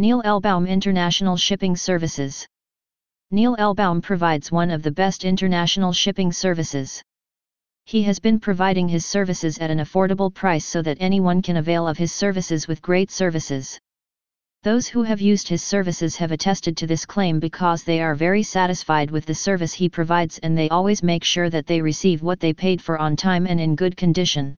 Neal Elbaum International Shipping Services Neal Elbaum provides one of the best international shipping services. He has been providing his services at an affordable price so that anyone can avail of his services with great services. Those who have used his services have attested to this claim because they are very satisfied with the service he provides and they always make sure that they receive what they paid for on time and in good condition.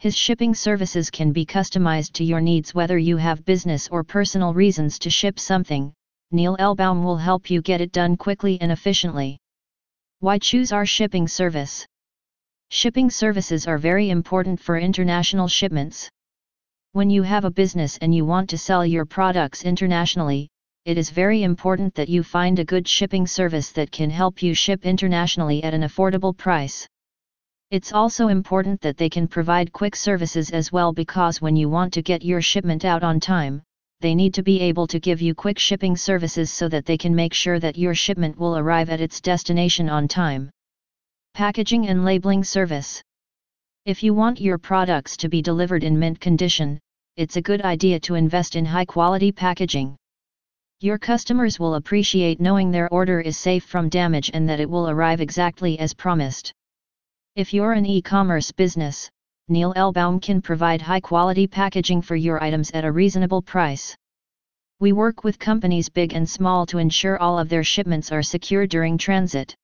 His shipping services can be customized to your needs whether you have business or personal reasons to ship something, Neal Elbaum will help you get it done quickly and efficiently. Why choose our shipping service? Shipping services are very important for international shipments. When you have a business and you want to sell your products internationally, it is very important that you find a good shipping service that can help you ship internationally at an affordable price. It's also important that they can provide quick services as well because when you want to get your shipment out on time, they need to be able to give you quick shipping services so that they can make sure that your shipment will arrive at its destination on time. Packaging and Labeling Service if you want your products to be delivered in mint condition, it's a good idea to invest in high quality packaging. Your customers will appreciate knowing their order is safe from damage and that it will arrive exactly as promised. If you're an e-commerce business, Neal Elbaum can provide high quality packaging for your items at a reasonable price. We work with companies big and small to ensure all of their shipments are secure during transit.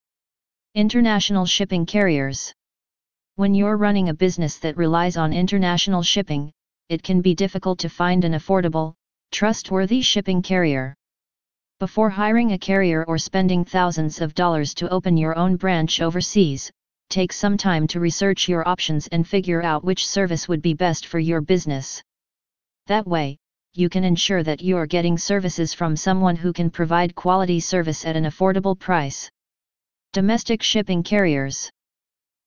International shipping carriers when you're running a business that relies on international shipping, it can be difficult to find an affordable, trustworthy shipping carrier. Before hiring a carrier or spending thousands of dollars to open your own branch overseas, take some time to research your options and figure out which service would be best for your business. That way, you can ensure that you're getting services from someone who can provide quality service at an affordable price. Domestic shipping carriers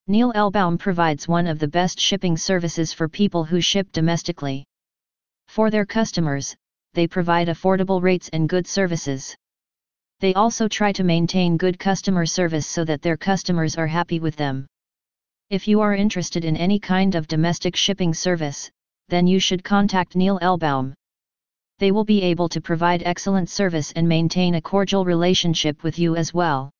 Neal Elbaum provides one of the best shipping services for people who ship domestically. For their customers, they provide affordable rates and good services. They also try to maintain good customer service so that their customers are happy with them. If you are interested in any kind of domestic shipping service, then you should contact Neal Elbaum. They will be able to provide excellent service and maintain a cordial relationship with you as well.